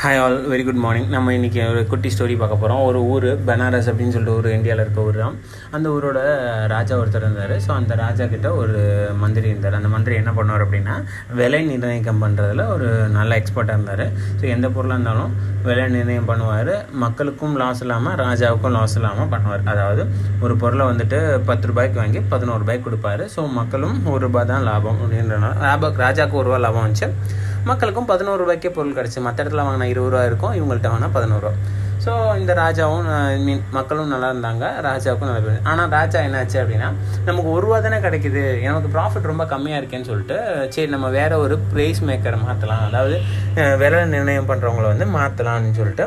Hi all very good morning நம்ம இன்றைக்கி ஒரு குட்டி ஸ்டோரி பார்க்க போகிறோம் ஒரு ஊர் பனாரஸ் அப்படின்னு சொல்லிட்டு ஒரு இந்தியாவில் இருக்க ஊர் தான். அந்த ஊரோட ராஜா ஒருத்தர் இருந்தார். ஸோ அந்த ராஜா கிட்ட ஒரு மந்திரி இருந்தார். அந்த மந்திரி என்ன பண்ணுவார் அப்படின்னா விலை நிர்ணயம் பண்ணுறதுல ஒரு நல்ல எக்ஸ்பர்ட்டாக இருந்தார். ஸோ எந்த பொருளாக இருந்தாலும் விலை நிர்ணயம் பண்ணுவார். மக்களுக்கும் லாஸ் இல்லாமல் ராஜாவுக்கும் லாஸ் இல்லாமல் பண்ணுவார். அதாவது ஒரு பொருளை வந்துட்டு பத்து ரூபாய்க்கு வாங்கி பதினோரு ரூபாய்க்கு கொடுப்பாரு. ஸோ மக்களும் ஒரு ரூபாய் தான் லாபம் அப்படின்றனால லாபம் ராஜாவுக்கு ஒரு ரூபா லாபம் வந்துச்சு. மக்களுக்கும் பதினோரு ரூபாய்க்கே பொருள் கிடச்சி. மற்ற இடத்துல வாங்கினா இருபது ரூபா இருக்கும் இவங்கள்ட்ட வாங்கினா பதினோரு ரூபா. ஸோ இந்த ராஜாவும் ஐ மீன் மக்களும் நல்லா இருந்தாங்க. ராஜாவுக்கும் நல்லா போயிருந்தது ஆனால் ராஜா என்னாச்சு அப்படின்னா நமக்கு ஒரு ரூபா தானே கிடைக்குது. எனக்கு ப்ராஃபிட் ரொம்ப கம்மியாக இருக்கேன்னு சொல்லிட்டு சரி நம்ம வேற ஒரு ப்ரைஸ் மேக்கரை மாற்றலாம் அதாவது விலை நிர்ணயம் பண்ணுறவங்கள வந்து மாற்றலாம்னு சொல்லிட்டு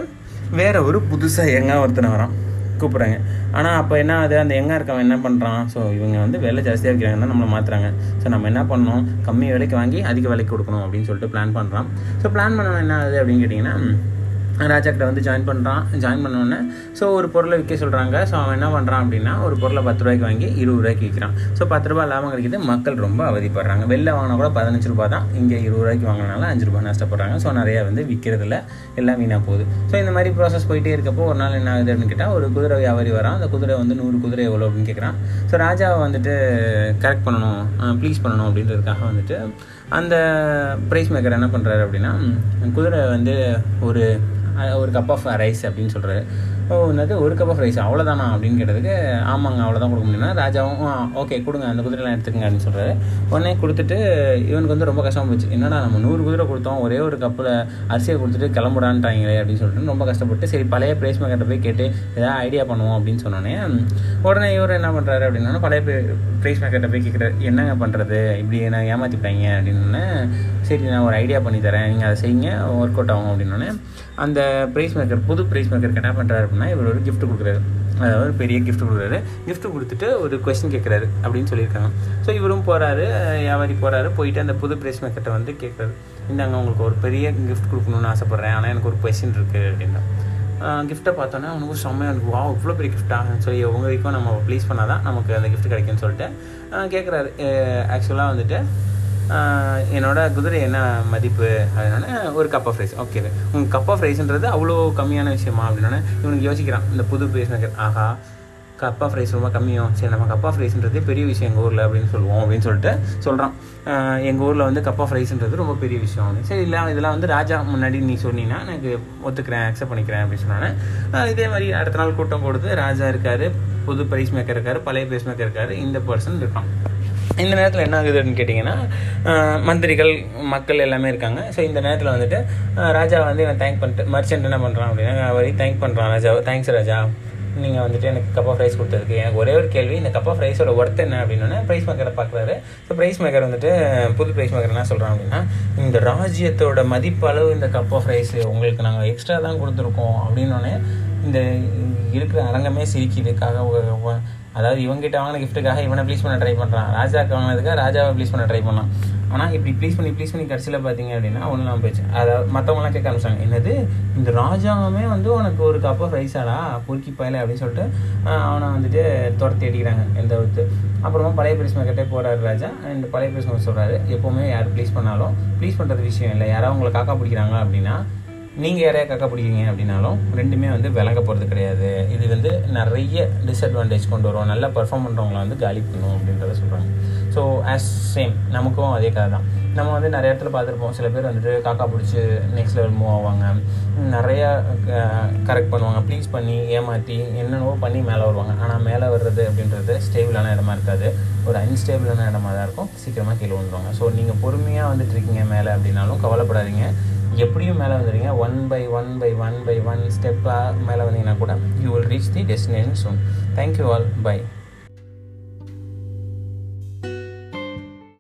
வேற ஒரு புதுசாக எங்கே ஒருத்தனை வரான். கூப்பிட்றாங்க. ஆனால் அப்போ என்ன ஆகுது? அந்த எங்கே இருக்கவன் என்ன பண்ணுறான் ஸோ இவங்க வந்து விலை ஜாஸ்தியாக இருக்கிறாங்கன்னா நம்மளை மாற்றுறாங்க ஸோ நம்ம என்ன பண்ணணும்? கம்மி விலைக்கு வாங்கி அதிக விலைக்கு கொடுக்கணும் அப்படின்னு சொல்லிட்டு பிளான் பண்ணுறான் ஸோ பிளான் பண்ணணும் என்ன ஆகுது அப்படின்னு கேட்டிங்கன்னா ராஜா கிட்ட வந்து ஜாயின் பண்ணுறான் ஜாயின் பண்ணோடனே ஸோ ஒரு பொருளை விற்க சொல்கிறாங்க ஸோ அவன் என்ன பண்ணுறான் அப்படின்னா ஒரு பொருளை பத்து ரூபாய்க்கு வாங்கி இருபது ரூபாய்க்கு விற்கிறான். ஸோ பத்து ரூபாய் லாபம் கிடைக்கிது மக்கள் ரொம்ப அவதிப்படுறாங்க. வெளில வாங்கினா கூட பதினஞ்சு ரூபாய் தான். இங்கே இருபது ரூபாய்க்கு வாங்கினால அஞ்சு ரூபாய் நஷ்டப்படுறாங்க. ஸோ நிறையா வந்து விற்கிறதுல எல்லாம் வீணாக போகுது. ஸோ இந்த மாதிரி ப்ராசஸ் போயிட்டே இருக்கப்போ ஒரு நாள் என்ன ஆகுது அப்படின்னு கேட்டால் ஒரு குதிரை வியாபாரி வரான். அந்த குதிரை வந்து நூறு குதிரை எவ்வளோ அப்படின்னு கேட்குறான் ஸோ ராஜாவை வந்துட்டு கரெக்ட் பண்ணணும் ப்ளீஸ் பண்ணணும் அப்படின்றதுக்காக வந்துட்டு அந்த ப்ரைஸ் மேக்கர் என்ன பண்ணுறாரு அப்படின்னா குதிரை வந்து ஒரு ஒரு கப் ஆஃப் ரைஸ் அப்படின்னு சொல்கிறாரு ஓ என்னது? ஒரு கப் ஆஃப் ரைஸ் அவ்வளோதானா அப்படின்னு கேட்டதுக்கு ஆமாங்க அவ்வளோதான் கொடுக்க முடியும்னா ராஜாவும் ஓகே கொடுங்க அந்த குதிரைலாம் எடுத்துக்கங்க அப்படின்னு சொல்கிறாரு உடனே கொடுத்துட்டு இவனுக்கு வந்து ரொம்ப கஷ்டமாக போச்சு. என்னடா நம்ம நூறு குதிரை கொடுத்தோம் ஒரே ஒரு கப்பில் அரிசியை கொடுத்துட்டு கிளம்புடான்ட்டாங்களே அப்படின்னு சொல்லிட்டு ரொம்ப கஷ்டப்பட்டு சரி பழைய பிரைஸ் மேக்கர்ட்ட போய் கேட்டு ஏதாவது ஐடியா பண்ணுவோம் அப்படின்னு சொன்னோன்னே உடனே இவர் என்ன பண்ணுறாரு அப்படின்னா பழைய ப்ரைஸ் மேக்கர்ட்ட போய் கேட்குறாரு என்னங்க பண்ணுறது இப்படி என்ன ஏமாற்றிப்பாங்க அப்படின்னு சரி நான் ஒரு ஐடியா பண்ணி தரேன். நீங்கள் அதை செய்யுங்க ஒர்க் அவுட் ஆகும் அப்படின்னோடனே அந்த ப்ரைஸ் மேக்கர் புது ப்ரைஸ் மேக்கர் என்ன பண்ணுறாரு அப்படின்னா இவர் ஒரு கிஃப்ட் கொடுக்குறாரு. அதாவது பெரிய கிஃப்ட் கொடுக்குறாரு. கிஃப்ட் கொடுத்துட்டு ஒரு கொஸ்டின் கேட்குறாரு அப்படின்னு சொல்லியிருக்காங்க. ஸோ இவரும் போகிறாரு வியாபாரி போகிறாரு போயிட்டு அந்த புது ப்ரைஸ் மேக்கர்ட்டை வந்து கேட்குறாரு இந்தாங்க உங்களுக்கு ஒரு பெரிய கிஃப்ட் கொடுக்கணும்னு ஆசைப்பட்றேன். ஆனால் எனக்கு ஒரு கொஸ்டின் இருக்குது அப்படின்னா. கிஃப்ட்டை பார்த்தோன்னே அவனுக்கு செம்மையாக இருக்கும் வா இவ்வளோ பெரிய கிஃப்ட்டாக சொல்லி உங்கள் வரைக்கும் நம்ம ப்ளீஸ் பண்ணால் தான் நமக்கு அந்த கிஃப்ட் கிடைக்கும்னு சொல்லிட்டு கேட்குறாரு ஆக்சுவலாக வந்துட்டு என்னோடய என்னோட குதிரை என்ன மதிப்பு? அதனால ஒரு கப் ஆஃப் ரைஸ் ஓகே உங்கள் கப் ஆஃப் ரைஸ்ன்றது அவ்வளோ கம்மியான விஷயமா? அப்படின்னா இவனுக்கு யோசிக்கிறான். இந்த புது பேஸ் மேக்கர் ஆஹா கப் ஆஃப் ரைஸ் ரொம்ப கம்மியும் சரி நம்ம கப் ஆஃப் ரைஸ்ன்றதே பெரிய விஷயம் எங்கள் ஊரில் அப்படின்னு சொல்லுவோம் அப்படின்னு சொல்லிட்டு சொல்கிறான் எங்கள் ஊரில் வந்து கப் ஆஃப் ரைஸ்ன்றது ரொம்ப பெரிய விஷயம் அப்படின்னு. சரி இல்லை இதெல்லாம் வந்து ராஜா முன்னாடி நீ சொன்னீங்கன்னா எனக்கு ஒத்துக்கிறேன் அக்செப்ட் பண்ணிக்கிறேன் அப்படின்னு சொன்னானே. இதே மாதிரி அடுத்த நாள் கூட்டம் கொடுத்து ராஜா இருக்காரு புது பிரைஸ் மேக்கர் இருக்காரு பழைய பிரைஸ் மேக்கர் இருக்காரு. இந்த பர்சன் இருக்கான். இந்த நேரத்தில் என்ன ஆகுதுன்னு கேட்டிங்கன்னா மந்திரிகள் மக்கள் எல்லாமே இருக்காங்க. ஸோ இந்த நேரத்தில் வந்துட்டு ராஜா வந்து இவன் தேங்க் பண்ணிட்டு மர்ச்சன்ட் என்ன பண்ணுறான் அப்படின்னா அவரையும் தேங்க் பண்ணுறான் ராஜா. தேங்க்ஸ் ராஜா. நீங்கள் வந்துட்டு எனக்கு கப் ஆஃப் ரைஸ் கொடுத்ததுக்கு. எனக்கு ஒரே ஒரு கேள்வி இந்த கப் ஆஃப் ரைஸோட ஒர்த் என்ன அப்படின்னா ப்ரைஸ் மேக்கரை பார்க்குறாரு ஸோ ப்ரைஸ் மேக்கர் வந்துட்டு புது ப்ரைஸ் மேக்கர் என்ன சொல்கிறான் அப்படின்னா இந்த ராஜ்யத்தோட மதிப்பளவு இந்த கப் ஆஃப் ரைஸ் உங்களுக்கு நாங்கள் எக்ஸ்ட்ரா தான் கொடுத்துருக்கோம். அப்படின்னோடனே இந்த இருக்கிற அரங்கமே சிரிக்கிறதுக்காக அதாவது இவங்ககிட்ட வாங்கின கிஃப்ட்டுக்காக இவனை ப்ளீஸ் பண்ண ட்ரை பண்ணுறான் ராஜாக்கு வாங்கினதுக்காக ராஜாவை ப்ளீஸ் பண்ண ட்ரை பண்ணான். ஆனால் இப்படி ப்ளீஸ் பண்ணி ப்ளீஸ் பண்ணி கடைசியில் பார்த்தீங்க அப்படின்னா ஒன்றும் போயிடுச்சு. அதாவது மற்றவங்களாம் கேட்க ஆரம்பிச்சாங்க. என்னது? இந்த ராஜாவுமே வந்து உனக்கு ஒரு கப் ஆஃப் ரைஸாடா பொறுக்கி பயல அப்படின்னு சொல்லிட்டு அவனை வந்துட்டு துரத்தி அடிக்கிறாங்க எந்த ஒருத்து அப்புறமா பழைய பிரைஸ் கிட்டே போகிறாரு ராஜா. அண்ட் பழைய பிரைஸ் சொல்கிறாரு எப்போவுமே யார் ப்ளீஸ் பண்ணாலும் ப்ளீஸ் பண்ணுறது விஷயம் இல்லை. யாராவது உங்களை காக்கா பிடிக்கிறாங்க அப்படின்னா நீங்கள் யாரையா காக்கா பிடிக்கிறீங்க அப்படின்னாலும் ரெண்டுமே வந்து விளங்க போகிறது கிடையாது. இது வந்து நிறைய டிஸ்அட்வான்டேஜ் கொண்டு வரும். நல்லா பர்ஃபார்ம் பண்ணுறவங்கள வந்து காலி பண்ணும் அப்படின்றத சொல்கிறாங்க ஸோ ஆஸ் சேம் நமக்கும் அதே கதை தான். நம்ம வந்து நிறைய இடத்துல பார்த்துருப்போம். சில பேர் வந்துட்டு காக்கா பிடிச்சி நெக்ஸ்ட் லெவல் மூவ் ஆவாங்க. நிறையா கரெக்ட் பண்ணுவாங்க. ப்ளீஸ் பண்ணி ஏமாற்றி என்னென்னவோ பண்ணி மேலே வருவாங்க. ஆனால் மேலே வர்றது அப்படின்றது ஸ்டேபிளான இடமா இருக்காது. ஒரு அன்ஸ்டேபிளான இடமா தான் இருக்கும். சீக்கிரமாக கீழே வந்துடுவாங்க ஸோ நீங்கள் பொறுமையாக வந்துட்டு இருக்கீங்க மேலே அப்படின்னாலும் கவலைப்படாதீங்க. எப்படியும் மேலே வந்துடுங்க one by one by one by one ஸ்டெப்பாக மேலே வந்தீங்கன்னா கூட you will reach the destination soon thank you all bye